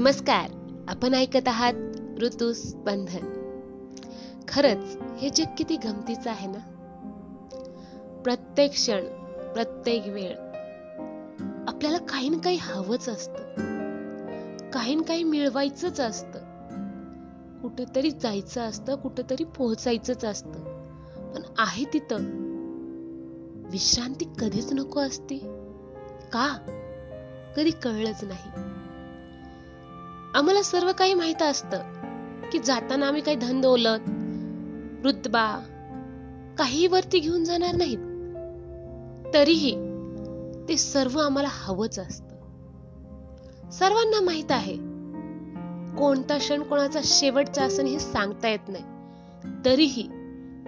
नमस्कार. आपण ऐकत आहात ऋतू बंधन. खरंच हे जग किती गमतीचं आहे ना? प्रत्येक क्षण प्रत्येक वेळ आपल्याला काही ना काही हवंच असतं. काही ना काही मिळवायचंच असतं. कुठेतरी जायचं असतं कुठेतरी पोहोचायचंच असतं. पण आहे तिथं. विश्रांती कधीच नको असते. का? कधी कळलंच नाही. आम्हाला सर्व काही माहीत असतं की जाताना आम्ही काही धन दौलत रुतबा काही वरती घेऊन जाणार नाहीत. तरीही ते सर्व आम्हाला हवंच असतं. सर्वांना माहीत आहे कोणता क्षण कोणाचा शेवटचा असण हे सांगता येत नाही. तरीही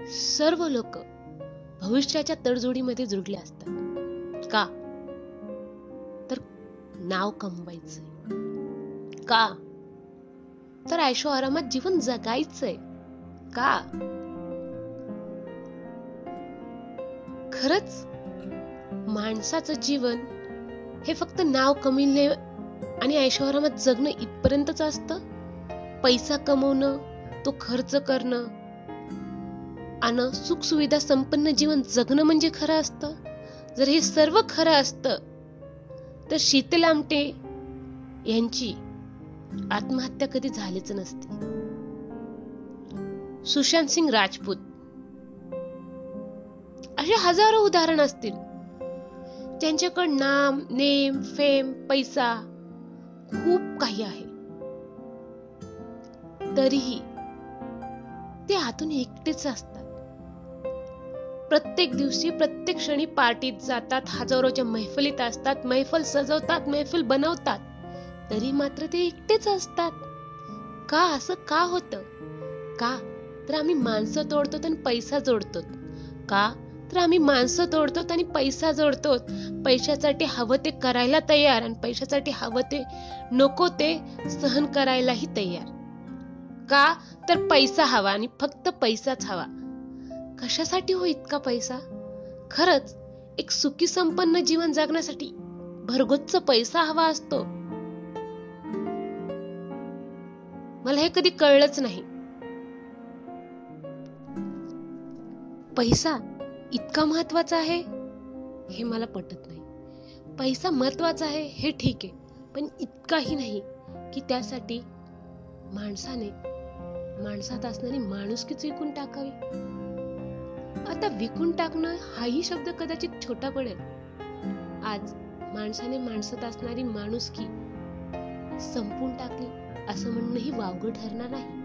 सर्व लोक भविष्याच्या तडजोडीमध्ये जुडले असतात. का? तर नाव कमवायचं का? तर ऐशो आरामात जीवन जगायचंय. का? खरच? माणसाचं जीवन हे फक्त नाव कमिले आणि ऐशोआरामात जगणं इथपर्यंतच असतं. पैसा कमवणं तो खर्च करणं आणि सुख सुविधा संपन्न जीवन जगणं म्हणजे खरं असतं. जर हे सर्व खरं असतं तर शीतल आमटे यांची आत्महत्या कधी झालीच नसती. सुशांत सिंग राजपूत. असे हजारो उदाहरण असतील. त्यांच्याकडे नाम नेम फेम पैसा खूप काही आहे. तरीही ते आतून एकटेच असतात. प्रत्येक दिवशी प्रत्येक क्षणी पार्टीत जातात हजारोच्या मैफलीत असतात मैफल सजवतात मैफल बनवतात. तरी मात्र ते एकटेच असतात. का? असं का होत? का? तर आम्ही माणसं तोडतो आणि पैसा जोडतो का? तर आम्ही माणसं तोडतो आणि पैसा जोडतो पैशासाठी हवं ते करायला तयार आणि पैशासाठी हवं ते नको ते सहन करायलाही तयार. का? तर पैसा हवा आणि फक्त पैसाच हवा. कशासाठी हो इतका पैसा? खरच एक सुखी संपन्न जीवन जगण्यासाठी भरगोच्च पैसा हवा असतो. मला हे कधी कळलंच नाही. पैसा इतका महत्त्वाचा आहे हे मला पटत नाही. पैसा महत्त्वाचा आहे हे ठीक आहे पण इतकाही नाही की त्यासाठी माणसाने माणसात असणारी माणुसकीच विकून टाकावी. आता विकून टाकणं हाही शब्द कदाचित छोटा पडेल. आज माणसाने माणसात असणारी माणुसकी संपून टाकली. असं म्हणणंही वावगं ठरणार नाही.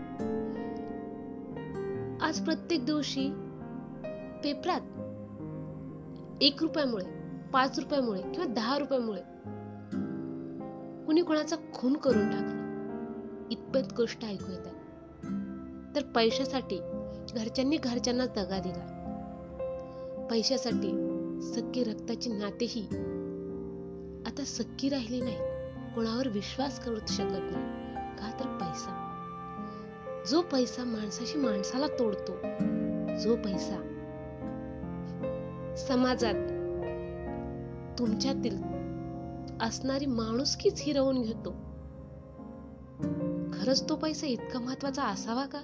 आज प्रत्येक दिवशी पेपरात एक रुपयामुळे पाच रुपयामुळे किंवा दहा रुपयामुळे कुणी कोणाचा खून करून टाकला. इतपत गोष्ट ऐकू येतात. तर पैशासाठी घरच्यांनी घरच्यांना दगा दिला. पैशासाठी सख्खी रक्ताची नातेही आता सक्की राहिली नाही कोणावर विश्वास करू शकत नाही. का तर पैसा? जो पैसा माणसाशी माणसाला तोडतो जो पैसा समाजात तुमच्यातील असणारी माणुसकीच हिरवून घेतो खरंच तो पैसा इतका महत्त्वाचा असावा का?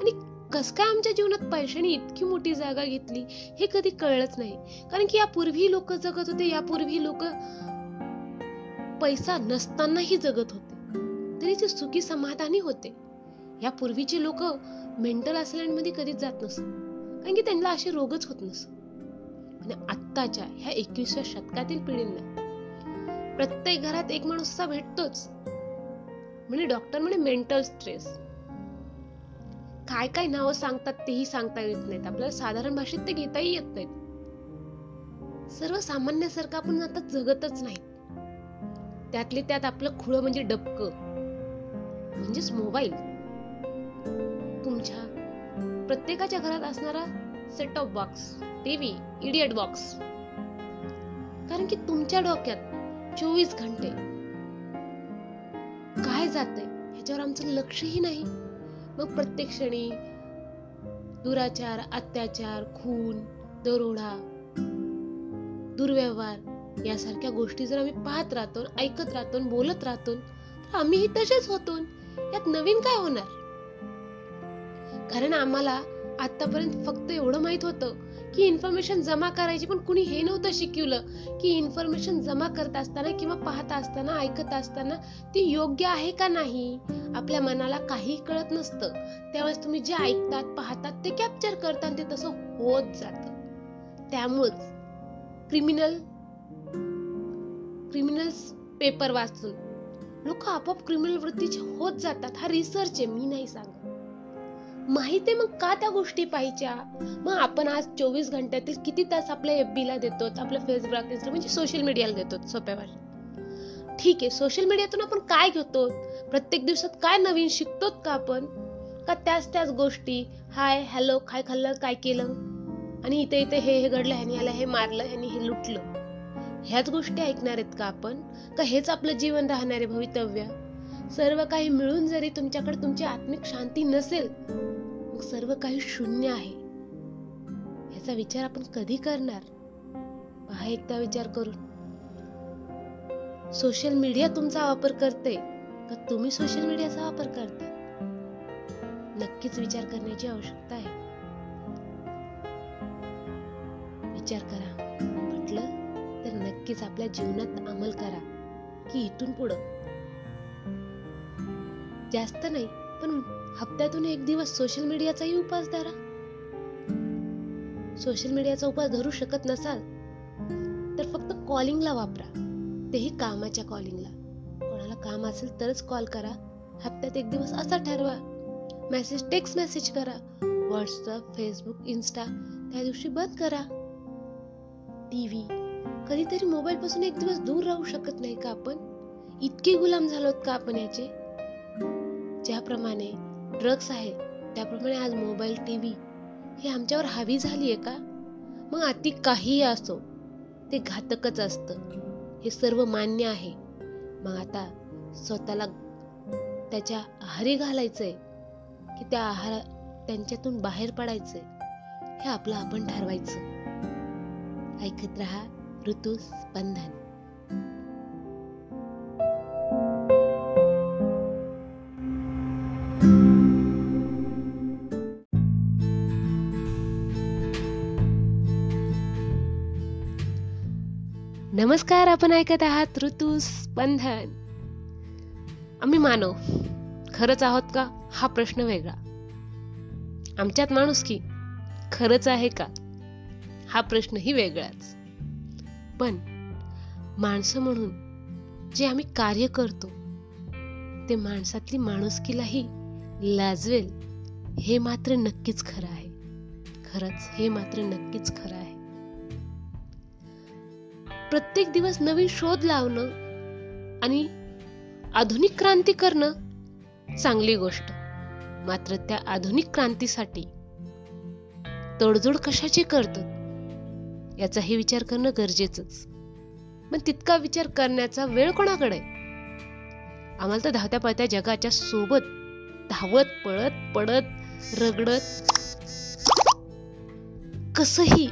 आणि कस काय आमच्या जीवनात पैशाने इतकी मोठी जागा घेतली हे कधी कळलंच नाही. कारण की यापूर्वी लोक जगत होते यापूर्वी लोक पैसा नसतानाही जगत होते. तरी सुखी समाधानी होते. या पूर्वीचे लोक मेंटलमध्ये कधीच जात नसत. कारण की त्यांना असे रोगच होत नसत. आणि आत्ताच्या ह्या एकविसव्या शतकातील पिढींना प्रत्येक घरात एक माणूस असा भेटतोच. म्हणजे डॉक्टर म्हणे मेंटल स्ट्रेस काय काय नावं सांगतात तेही सांगता येत नाहीत. आपल्याला साधारण भाषेत ते घेताही येत नाहीत. सर्वसामान्यासारखं आपण आता जगतच नाही त्यातले त्यात आपलं खुळं म्हणजे डबक. म्हणजेच मोबाईल. तुमच्या प्रत्येकाच्या घरात असणारा set off box TV idiot box कारण की तुमच्या डोक्यात चोवीस घंटे काय जाते ह्याच्यावर आमचं लक्षही नाही. मग प्रत्येक क्षणी दुराचार अत्याचार खून दरोडा दुर्व्यवहार यासारख्या गोष्टी जर आम्ही पाहत राहतो ऐकत राहतो बोलत राहतो तर आम्हीही तसेच होतो. यात नवीन काय होणार? कारण आम्हाला आतापर्यंत फक्त एवढं माहीत होतं की इन्फॉर्मेशन जमा करायची पण कुणी हे नव्हतं शिकवलं की इन्फॉर्मेशन जमा करत असताना किंवा पाहत असताना ऐकत असताना ती योग्य आहे का नाही आपल्या मनाला काही कळत नसतं. त्यावेळेस तुम्ही जे ऐकतात पाहतात ते कॅप्चर करतात ते तसं होत जात. त्यामुळेच क्रिमिनल क्रिमिनल्स पेपर वाचून लोक आपोआप क्रिमिनल वृत्तीचे होत जातात हा रिसर्च आहे मी नाही सांगत. माहिती मग का त्या गोष्टी पाहिजे मग आपण आज चोवीस घंट्यातील किती तास आपल्या एफ ला देतो आपल्या फेसबुक म्हणजे सोशल मीडियाला देतो सोप्या भाषेत ठीक आहे सोशल मीडियातून आपण काय घेतो प्रत्येक दिवसात काय नवीन शिकतो का आपण? का त्याच त्याच गोष्टी हाय हॅलो काय खाल्लं काय केलं? आणि इथे इथे हे हे घडलं ह्यानी ह्याला हे मारलं ह्यानी हे लुटलं. ह्याच गोष्टी ऐकणार आहेत का आपण? का हेच आपलं जीवन राहणारे भवितव्य? सर्व काही मिळून जरी तुमच्याकडे तुमची आत्मिक शांती नसेल मग सर्व काही शून्य आहे. याचा विचार आपण कधी करणार? पहा एकदा विचार करून. सोशल मीडिया तुमचा वापर करते का तुम्ही सोशल मीडियाचा वापर करता? नक्कीच विचार करण्याची आवश्यकता आहे. विचार करा. नक्कीच आपल्या जीवनात अंमल करा की इथून पुढं. जास्त नाही पण हप्त्यातून एक दिवस सोशल मीडियाचाही उपास धरा. सोशल मीडियाचा उपास धरू शकत नसाल तर फक्त कॉलिंगला वापरा. तेही कामाच्या कॉलिंगला कोणाला काम असेल तरच कॉल करा. हप्त्यात एक दिवस असा ठरवा. मेसेज टेक्स्ट मेसेज करा. व्हॉट्सअप फेसबुक इन्स्टा त्या दिवशी बंद करा. टीव्ही कधीतरी मोबाईल पासून एक दिवस दूर राहू शकत नाही का आपण? इतके गुलाम झालोत का आपण याचे? ज्याप्रमाणे ड्रग्स आहे त्याप्रमाणे आज मोबाईल टीव्ही हे आमच्यावर हावी आहे का? मग अति काहीही असो ते घातकच असतं. हे सर्व मान्य आहे. मग आता स्वतःला त्याच्या आहारी घालायचंय की त्या आहार त्यांच्यातून बाहेर पडायचंय हे आपलं आपण ठरवायचं. ऐकत रहा ऋतू नमस्कार आपण ऐकत आहात ऋतू स्पंधन आम्ही मानव खरंच आहोत का? हा प्रश्न वेगळा. आमच्यात माणूस की खरंच आहे का? हा प्रश्नही वेगळाच. पण माणसं म्हणून जे आम्ही कार्य करतो ते माणसातली माणुसकीलाही लाजवेल हे मात्र नक्कीच खरं आहे. खरंच हे मात्र नक्कीच खरं आहे. प्रत्येक दिवस नवीन शोध लावणं आणि आधुनिक क्रांती करणं चांगली गोष्ट. मात्र त्या आधुनिक क्रांतीसाठी तडजोड कशाची करतात? याचाही विचार करणं गरजेचंच. पण तितका विचार करण्याचा वेळ कोणाकडे? आम्हाला तर धावत्या पळत्या जगाच्या सोबत धावत पळत पडत रगडत. कसही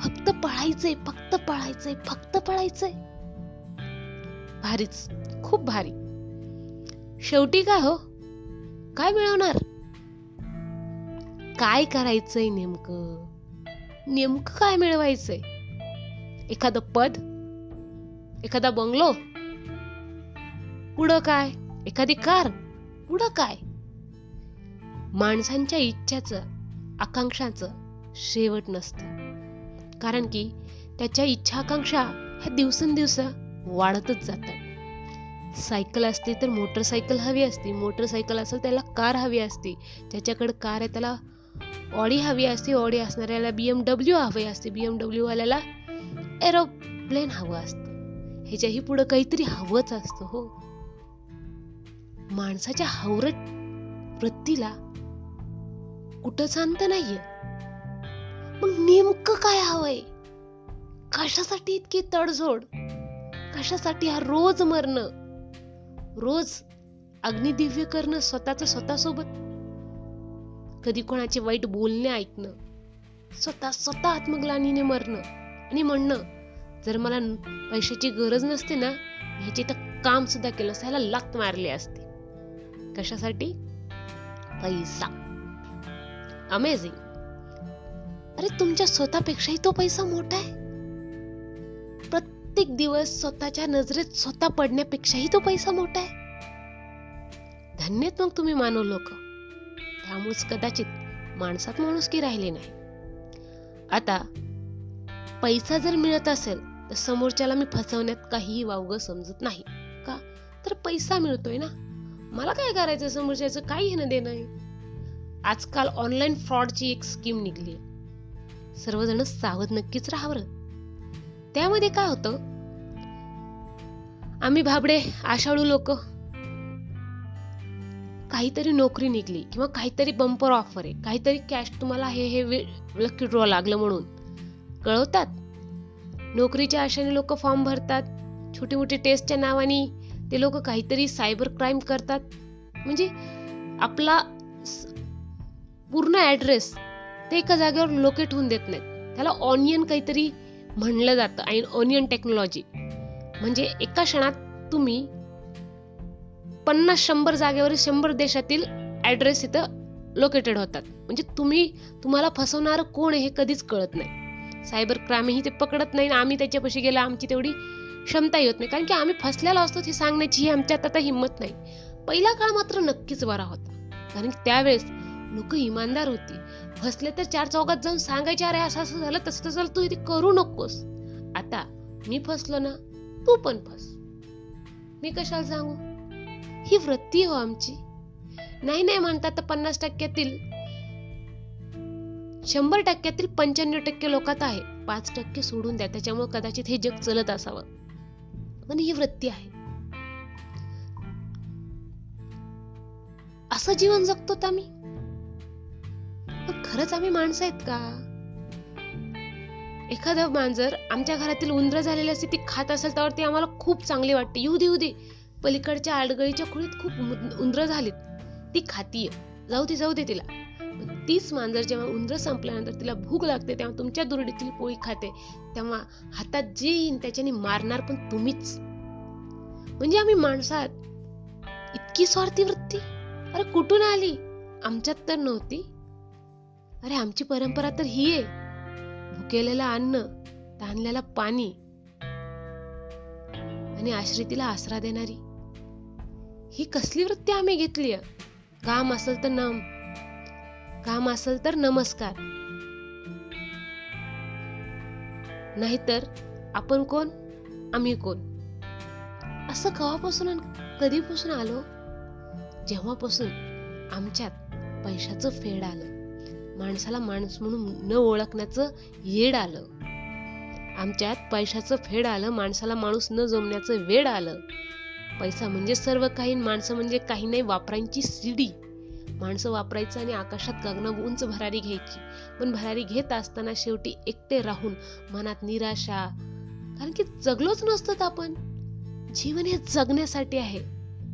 फक्त पळायचंय फक्त पळायचंय फक्त पळायचंय. भारीच खूप भारी. शेवटी काय हो? काय मिळवणार? काय करायचंय नेमकं? नेमकं काय मिळवायचंय? एखादं पद? एखादा बंगलो? पुढं काय? एखादी कार? पुढं काय? माणसांच्या इच्छाचं आकांक्षाचं शेवट नसतं. कारण की त्याच्या इच्छा आकांक्षा ह्या दिवसेंदिवस वाढतच जातात. सायकल असते तर मोटरसायकल हवी असती. मोटरसायकल असेल त्याला कार हवी असते. ज्याच्याकडे कार आहे त्याला ऑडी हवी असते ऑडी असणाऱ्याला बीएमडब्ल्यू हवी असते बीएमडब्ल्यू वाल्याला एरोप्लेन हवं असतं ह्याच्याही पुढं काहीतरी हवंच असतं हो माणसाच्या हवरट वृत्तीला कुठं अंत नाहीये मग नेमकं काय हवंय कशासाठी इतकी तडजोड कशासाठी हा रोज मरणं रोज अग्निदिव्य करणं स्वतःच स्वतःसोबत कधी कोणाचे वाईट बोलणे ऐकणं. स्वतः स्वतः आत्मग्लानीने मरणं आणि म्हणणं जर मला पैशाची गरज नसते ना ह्याची तर काम सुद्धा केलं असतं ह्याला लात मारले असते. कशासाठी? पैसा. अमेझिंग अरे तुमच्या स्वतःपेक्षाही तो पैसा मोठा आहे. प्रत्येक दिवस स्वतःच्या नजरेत स्वतः पडण्यापेक्षाही तो पैसा मोठा आहे. धन्यत मग तुम्ही मानव लोक. त्यामुळेच कदाचित माणसात माणूस की राहिले नाही. आता पैसा जर मिळत असेल तर समोरच्याला मी फसवण्यात काहीही वावग समजत नाही. का? तर पैसा मिळतोय ना? मला काय करायचं समोरच्याचं काही घेणं देणं आहे? आजकाल ऑनलाईन फ्रॉडची एक स्कीम निघली. सर्वजण सावध नक्कीच राहावं. त्यामध्ये काय होतं? आम्ही भाबडे आषाढू लोक काहीतरी नोकरी निघली किंवा काहीतरी बंपर ऑफर आहे. काहीतरी कॅश तुम्हाला हे हे लकी ड्रॉ लागलं म्हणून. कळवतात? नोकरीच्या आशाने लोक फॉर्म भरतात. छोटी मोठी टेस्टच्या नावाने ते लोक काहीतरी सायबर क्राईम करतात. म्हणजे आपला पूर्ण ॲड्रेस ते एका जागेवर लोकेट होऊन देत नाहीत. त्याला ऑनियन काहीतरी म्हणलं जातं. ऑनियन टेक्नॉलॉजी म्हणजे एका क्षणात तुम्ही पन्नास शंभर जागेवर शंभर देशातील ॲड्रेस इथं लोकेटेड होतात. म्हणजे तुम्ही तुम्हाला फसवणारं कोण आहे हे कधीच कळत नाही. सायबर क्राईमही ते पकडत नाही आम्ही त्याच्यापाशी गेला आमची तेवढी क्षमता येत नाही. कारण की आम्ही फसलेला असतो हे सांगण्याची आमच्यात आता हिंमत नाही. पहिला काळ मात्र नक्कीच बरा होता. कारण त्यावेळेस लोक इमानदार होती. फसले तर चार चौकात जाऊन सांगायचे अरे असं असं झालं तसं तसं तू इथे करू नकोस. आता मी फसलो ना तू पण फस. मी कशाला सांगू? ही वृत्ती हो आमची. नाही नाही म्हणतात तर पन्नास टक्क्यातील शंभर टक्क्यातील पंच्याण्णव टक्के लोकात आहे. पाच टक्के सोडून द्या त्याच्यामुळे कदाचित हे जग चलत असावं. पण ही वृत्ती आहे. असं जीवन जगतो आम्ही. खरंच आम्ही माणसं आहेत का? एखादं मांजर आमच्या घरातील उंदर झालेली असते ती खात असेल तर ती आम्हाला खूप चांगली वाटते. येऊ दे येऊ दे. पलीकडच्या आडगळीच्या खोलीत खूप उंदरं झालीत. ती खातीये. जाऊ दे जाऊ दे तिला. तीच मांजर जेव्हा उंदर संपल्यानंतर तिला भूक लागते तेव्हा तुमच्या दुरडीतील पोळी खाते तेव्हा हातात जे येईन त्याच्याने मारणार पण तुम्हीच. म्हणजे आम्ही माणसात इतकी स्वार्थी वृत्ती अरे कुठून आली? आमच्यात तर नव्हती. अरे आमची परंपरा तर ही आहे. भुकेलेलं अन्न ताणलेला पाणी. आणि आश्रितीला आसरा देणारी. ही कसली वृत्ती आम्ही घेतली काम असेल तर नम काम असेल तर नमस्कार. नाहीतर आपण कोण? आम्ही कोण? असं कवापासून कधीपासून आलो? जेव्हापासून आमच्यात पैशाचं फेड आलं माणसाला माणूस म्हणून न ओळखण्याचं येड आलं आमच्यात पैशाचं फेड आलं माणसाला माणूस न जमण्याचं वेड आलं पैसा म्हणजे सर्व काही माणसं म्हणजे काही नाही वापरायची सिडी. माणसं वापरायचं आणि आकाशात गगन उंच भरारी घ्यायची. पण भरारी घेत असताना शेवटी एकटे राहून मनात निराशा. कारण की जगलोच नसतं आपण. जीवन हे जगण्यासाठी आहे.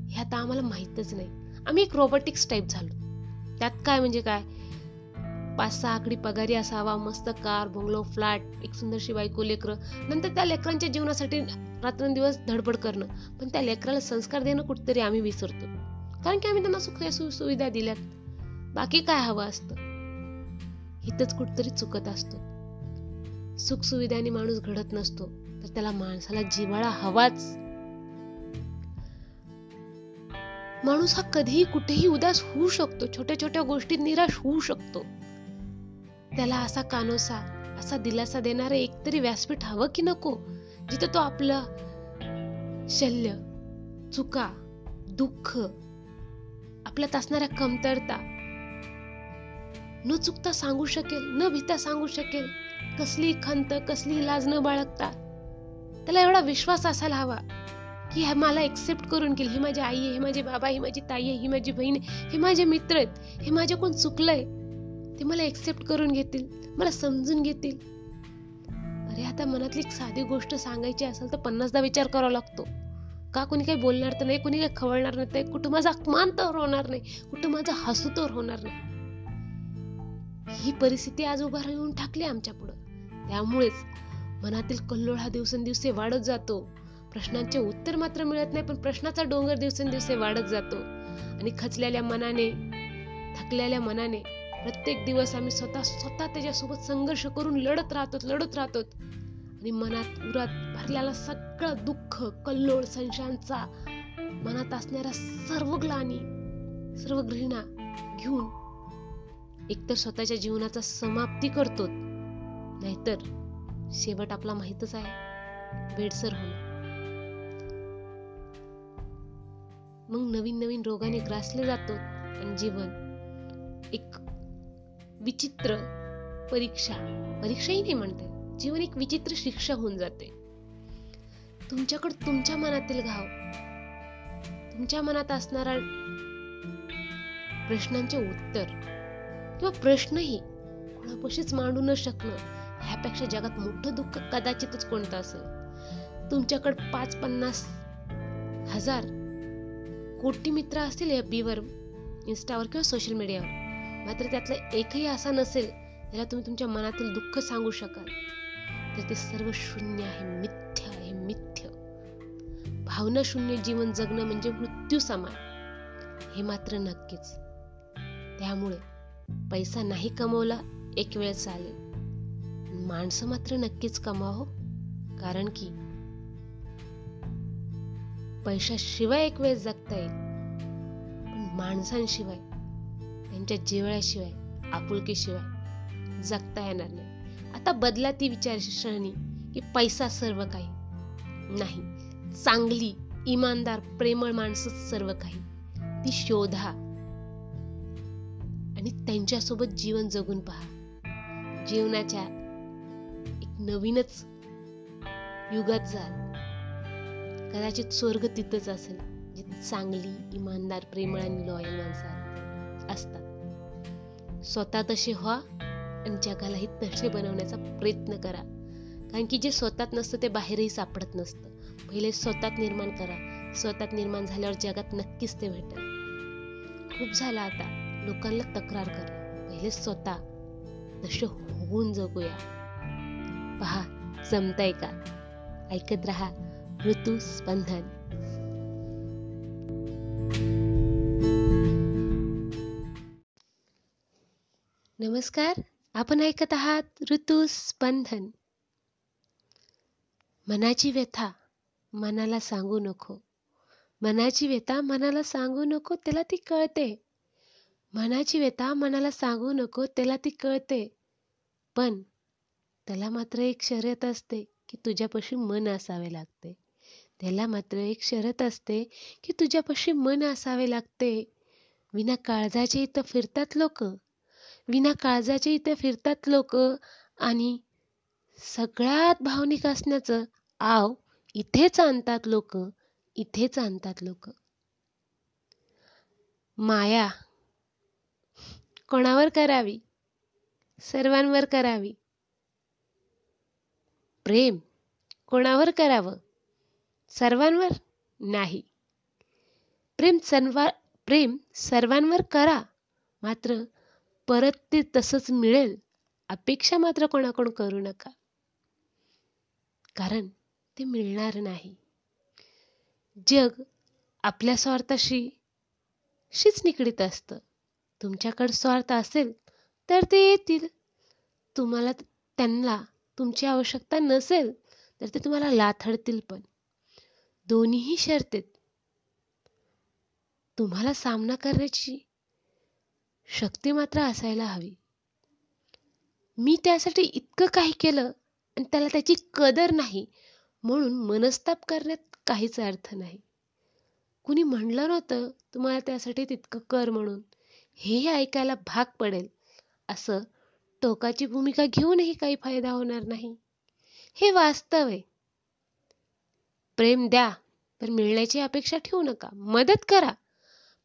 हे आता आम्हाला माहीतच नाही. आम्ही एक रोबोटिक्स टाईप झालो. त्यात काय म्हणजे काय? पाच सहा आकडी पगारी असावा मस्त कार बंगलो फ्लॅट एक सुंदरशी बायको लेकर. नंतर त्या लेकरांच्या जीवनासाठी रात्रंदिवस धडपड करणं पण त्या लेकराला संस्कार देणं कुठतरी आम्ही विसरतो. कारण की आम्ही त्यांना सुख सुविधा दिल्यात. बाकी काय हवं असतं? इथंच कुठतरी चुकत असतो. सुख सुविधाने माणूस घडत नसतो तर त्याला माणसाला जिवाळा हवाच. माणूस हा कधीही कुठेही उदास होऊ शकतो छोट्या छोट्या गोष्टीत निराश होऊ शकतो. त्याला असा कानोसा असा दिलासा देणारे एकतरी व्यासपीठ हवं की नको? जिथं तो आपलं शल्य चुका दुःख आपल्यात असणाऱ्या कमतरता न चुकता सांगू शकेल न भीता सांगू शकेल कसली खंत कसली लाज न बाळगता त्याला एवढा विश्वास असायला हवा की मला एक्सेप्ट करून घेईल. ही माझी आई आहे हे माझे बाबा ही माझी ताई आहे ही माझी बहीण हे माझे मित्र आहेत हे माझ्या कोण चुकलंय ते मला एक्सेप्ट करून घेतील मला समजून घेतील. अरे आता मनातली एक साधी गोष्ट सांगायची असेल तर पन्नासदा विचार करावा लागतो. का कोणी काही बोलणार तर नाही कोणी काही खवळणार नाही कुठं माझा अपमान तर होणार नाही कुठं माझा हसू तर होणार नाही. ही परिस्थिती आज उभा राहून टाकली आमच्या पुढं. त्यामुळेच मनातील कल्लोळ हा दिवसेंदिवस वाढत जातो. प्रश्नांचे उत्तर मात्र मिळत नाही पण प्रश्नाचा डोंगर दिवसेंदिवस वाढत जातो. आणि खचलेल्या मनाने थकलेल्या मनाने प्रत्येक दिवस आम्ही स्वतः स्वतः त्याच्यासोबत संघर्ष करून लढत राहतो लढत राहतो आणि मनात उरात भरलेला सगळं दुःख कल्लोळ संशांचा मनात असणाऱ्या सर्व ग्लानी सर्व घृणा घेऊन एकतर स्वतःच्या जीवनाचा समाप्ती करतो नाहीतर शेवट आपला माहितच आहे. बेडसर होणं. मग नवीन नवीन रोगाने ग्रासले जातो आणि जीवन एक विचित्र परीक्षा. परीक्षाही नाही म्हणते जीवन एक विचित्र शिक्षा होऊन जाते. तुमच्याकडे तुमच्या मनातील घाव. तुमच्या मनात असणारा प्रश्नांचे उत्तर किंवा प्रश्नही कोणापाशीच मांडू न शकणं ह्यापेक्षा जगात मोठं दुःख कदाचितच कोणतं असेल? तुमच्याकडे पाच पन्नास हजार कोटी मित्र असतील एफ बीवर इन्स्टावर किंवा सोशल मीडियावर मात्र त्यातला एकही असा नसेल ज्याला तुम्ही तुमच्या मनातील दुःख सांगू शकाल तर ते सर्व शून्य आहे मिथ्य आहे मिथ्य. भावना शून्य जीवन जगणं म्हणजे मृत्यू समान. हे मात्र नक्कीच. त्यामुळे पैसा नाही कमवला एक वेळ चालेल. माणसं मात्र नक्कीच कमावो कारण की पैशाशिवाय एक वेळ जगता येईल. पण माणसांशिवाय त्यांच्या जिवळ्याशिवाय आपुलकीशिवाय जगता येणार नाही. आता बदला ती विचारसरणी की पैसा सर्व काही नाही. चांगली इमानदार प्रेमळ माणसं सर्व काही. ती शोधा आणि त्यांच्यासोबत जीवन जगून पहा. जीवनाच्या एक नवीनच युगात जाल. कदाचित स्वर्ग तिथंच असेल जिथे चांगली इमानदार प्रेमळ आणि लॉयल माणसं असतात. स्वतः तसे व्हा आणि जगालाही तसे बनवण्याचा प्रयत्न करा. कारण की जे स्वतःत नसतं ते बाहेरही सापडत नसतं. पहिले स्वतःत निर्माण करा. स्वतःत निर्माण झाल्यावर जगात नक्कीच ते भेटेल. खूप झालं आता. लोकांना तक्रार करा. पहिले स्वतः तसे होऊन जगूया. पहा जमताय का? ऐकत राहा. ऋतू स्पंदन नमस्कार आपण ऐकत आहात ऋतू स्पंदन. मनाची व्यथा मनाला सांगू नको. मनाची व्यथा मनाला सांगू नको त्याला ती कळते. मनाची व्यथा मनाला सांगू नको त्याला ती कळते. पण त्याला मात्र एक शर्यत असते की तुझ्यापाशी मन असावे लागते. त्याला मात्र एक शरत असते की तुझ्यापाशी मन असावे लागते. विना काळजाचे इथं फिरतात लोक. विना काळजाचे इथे फिरतात लोक आणि सगळ्यात भावनिक असण्याचं आव इथेच आणतात लोक इथेच आणतात लोक. माया कोणावर करावी? सर्वांवर करावी. प्रेम कोणावर करावं? सर्वांवर नाही. प्रेम सर्वा प्रेम सर्वांवर करा मात्र परत ते तसंच मिळेल. अपेक्षा मात्र कोणाकडून करू नका. कारण ते मिळणार नाही. जग आपल्या स्वार्थाशी शीच निगडीत असतं. तुमच्याकडे स्वार्थ असेल तर ते येतील. तुम्हाला त्यांना तुमची आवश्यकता नसेल तर ते तुम्हाला लाथडतील पण. दोन्हीही शर्तेत. तुम्हाला सामना करण्याची शक्ती मात्र असायला हवी. मी त्यासाठी इतकं काही केलं आणि त्याला त्याची कदर नाही म्हणून मनस्ताप करण्यात काहीच अर्थ नाही. कुणी म्हणलं नव्हतं तुम्हाला त्यासाठी तितकं कर म्हणून. हेही ऐकायला भाग पडेल. असं टोकाची भूमिका घेऊनही काही फायदा होणार नाही. हे वास्तव आहे. प्रेम द्या पण मिळण्याची अपेक्षा ठेवू नका. मदत करा.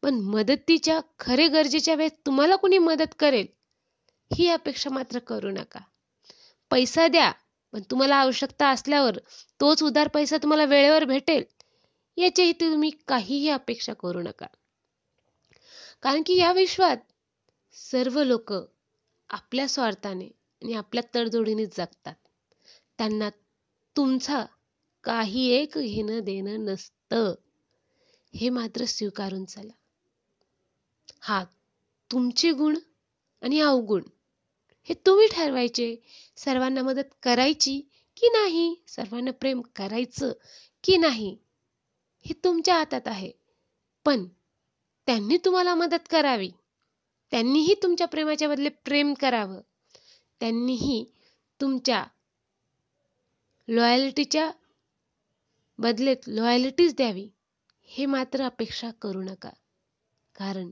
पण मदतीच्या खरे गरजेच्या वेळेस तुम्हाला कुणी मदत करेल ही अपेक्षा मात्र करू नका. पैसा द्या पण तुम्हाला आवश्यकता असल्यावर तोच उधार पैसा तुम्हाला वेळेवर भेटेल याचीही तुम्ही काहीही अपेक्षा करू नका. कारण की या विश्वात सर्व लोक आपल्या स्वार्थाने आणि आपल्या तडजोडीने जगतात. त्यांना तुमचा काही एक घेणं देणं नसतं. हे मात्र स्वीकारून चला. हा तुमचे गुण आणि अवगुण हे तुम्ही ठरवायचे. सर्वांना मदत करायची की नाही? सर्वांना प्रेम करायचं की नाही? हे तुमच्या हातात आहे. पण त्यांनी तुम्हाला मदत करावी. त्यांनीही तुमच्या प्रेमाच्या बदले प्रेम करावं. त्यांनीही तुमच्या लॉयल्टीच्या बदलेत लॉयल्टीच द्यावी. हे मात्र अपेक्षा करू नका. कारण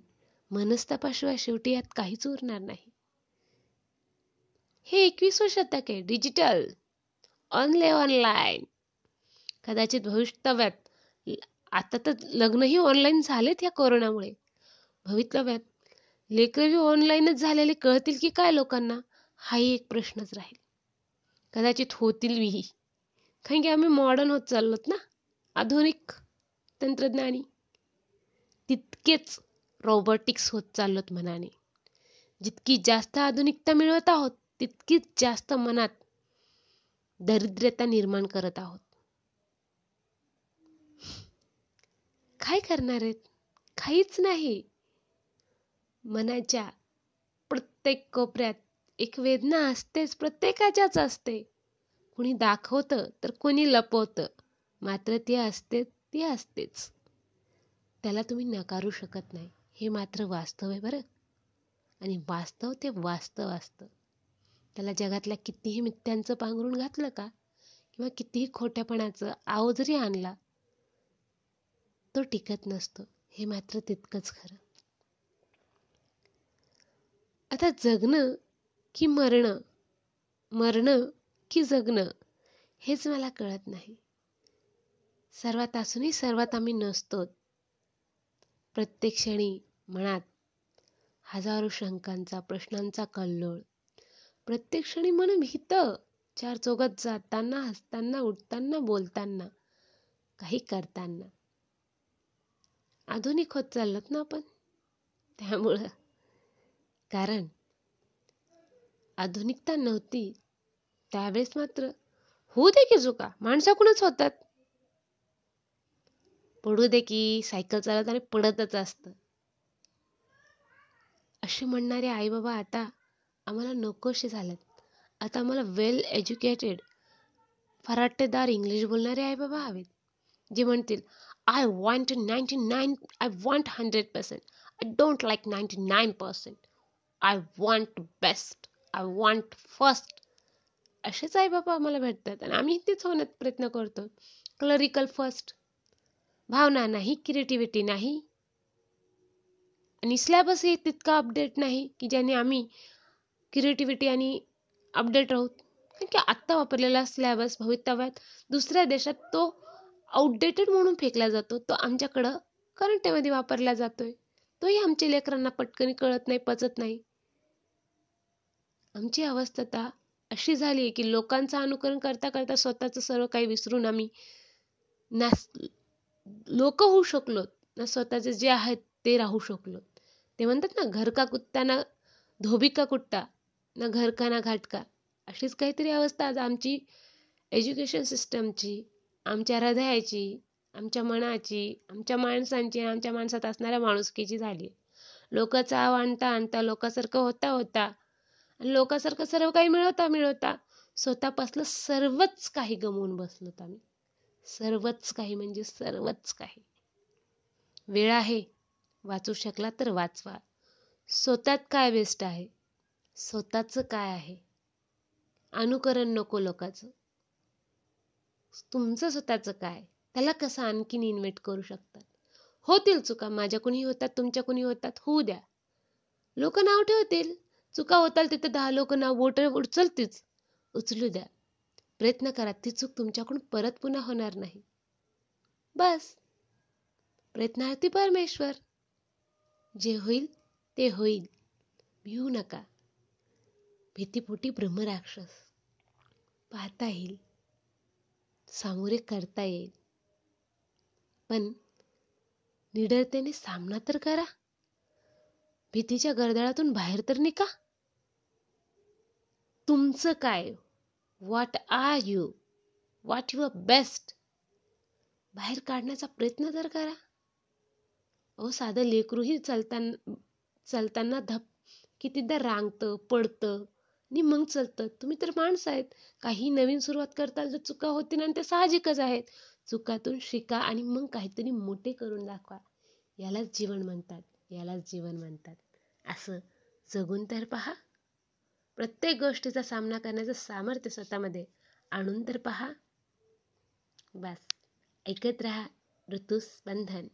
मनस्तापाशिवाय शेवटी यात काहीच उरणार नाही. हे एकविसवं शतक आहे. डिजिटल ऑनले ऑनलाईन कदाचित भविष्यव्यात आता तर लग्नही ऑनलाईन झालेत या कोरोनामुळे. भवितव्यात लेकरही ऑनलाईनच झालेले कळतील की काय लोकांना? हाही एक प्रश्नच राहील. कदाचित होतील विही. कारण की आम्ही मॉडर्न होत चाललोत ना? आधुनिक तंत्रज्ञानी. तितकेच रोबोटिक्स होत चाललोत मनाने. जितकी जास्त आधुनिकता मिळवत आहोत तितकीच जास्त मनात दरिद्रता निर्माण करत आहोत. काय करणार आहेत? काहीच नाही. मनाच्या प्रत्येक कोपऱ्यात एक वेदना असतेच प्रत्येकाच्याच असते. कुणी दाखवतं तर कुणी लपवतं. मात्र ती असते ती असतेच. त्याला तुम्ही नकारू शकत नाही. हे मात्र वास्तव आहे बरं. आणि वास्तव ते वास्तव असतं. त्याला जगातल्या कितीही मिथ्यांचं पांघरून घातलं का? किंवा कितीही खोट्यापणाचं आव जरी आणला तो टिकत नसतो. हे मात्र तितकंच खरं. आता जगणं की मरणं मरणं की जगणं हेच मला कळत नाही. सर्वात असूनही सर्वात आम्ही नसतो प्रत्येक क्षणी मनात हजारो शंकांचा प्रश्नांचा कल्लोळ. प्रत्येक क्षणी मन भीत. चार चौघात जाताना हसताना उठताना बोलताना काही करताना. आधुनिक होत चाललात ना आपण? त्यामुळं. कारण आधुनिकता नव्हती. त्यावेळेस मात्र होऊ दे की चुका. माणसाकडूनच होतात. पडू दे की सायकल चालत आणि पडतच असतं. असे म्हणणारे आई बाबा आता आम्हाला नकोसे झालेत आता आम्हाला वेल एज्युकेटेड फराटेदार इंग्लिश बोलणारे आई बाबा हवेत. जे म्हणतील I want ninety nine I want hundred percent I don't like ninety nine percent I want best I want first असेच आई बाबा आम्हाला भेटतात आणि आम्ही तेच होण्यात प्रयत्न करतो. क्लरिकल फर्स्ट भावना नाही क्रिएटिव्हिटी नाही. आणि सिलेबस हे तितका अपडेट नाही की ज्याने आम्ही क्रिएटिव्हिटी आणि अपडेट राहू. कारण की आत्ता वापरलेला स्लॅबस भवितव्यात दुसऱ्या देशात तो आउटडेटेड म्हणून फेकला जातो. तो आमच्याकडं करंटमध्ये वापरला जातोय. तोही आमच्या लेकरांना पटकन कळत नाही पचत नाही. आमची अवस्था अशी झाली की लोकांचं अनुकरण करता करता स्वतःचं सर्व काही विसरून आम्ही ना लोक होऊ शकलो ना स्वतःचे जे आहेत ते राहू शकलो ते म्हणतात ना घर का कुत्ता ना धोबी का कुट्टा ना घर का ना घाटका अशीच काहीतरी अवस्था आज आमची एज्युकेशन सिस्टमची आमच्या हृदयाची आमच्या मनाची आमच्या माणसांची आमच्या माणसात असणाऱ्या माणुसकीची झाली लोकांचा आणता आणता लोकांसारखं होता होता आणि लोकांसारखं सर्व काही मिळवता मिळवता स्वतःपासलं सर्वच काही गमवून बसलोत आम्ही. सर्वच काही म्हणजे सर्वच काही. वेळ आहे. वाचू शकला तर वाचवा. स्वतःत काय बेस्ट आहे? स्वतःचं काय आहे? अनुकरण नको लोकांचं. तुमचं स्वतःचं काय? त्याला कसं आणखीन इन्व्हेट करू शकतात? होतील चुका माझ्या कुणी होतात तुमच्या कुणी होतात होऊ द्या. लोक नाव ठेवतील. चुका होताल तिथे दहा लोक नाव बोट उचलतीच. उचलू द्या. प्रयत्न करा ती चूक तुमच्याकडून परत पुन्हा होणार नाही. बस. प्रयत्नार्थी परमेश्वर. जे होईल ते होईल. भिवू नका. भीतीपोटी ब्रह्मराक्षस. पाहता येईल. सामोरे करता येईल. पण निडरतेने सामना तर करा. भीतीच्या गर्दळातून बाहेर तर निका तुमचं काय? What are you what your best बाहेर काढण्याचा प्रयत्न तर करा. अहो साधं लेकरूही चालताना चालताना धप कितीदा रांगतं पडतं आणि मग चालतं. तुम्ही तर माणसं आहेत. काही नवीन सुरुवात करताल तर चुका होतील आणि ते साहजिकच आहेत. चुकातून शिका आणि मग काहीतरी मोठे करून दाखवा. यालाच जीवन म्हणतात. यालाच जीवन म्हणतात. असं जगून तर पहा. प्रत्येक गोष्टीचा सामना करण्याचं सामर्थ्य स्वतःमध्ये आणून तर पहा. बस. ऐकत रहा. ऋतुस्पंदन.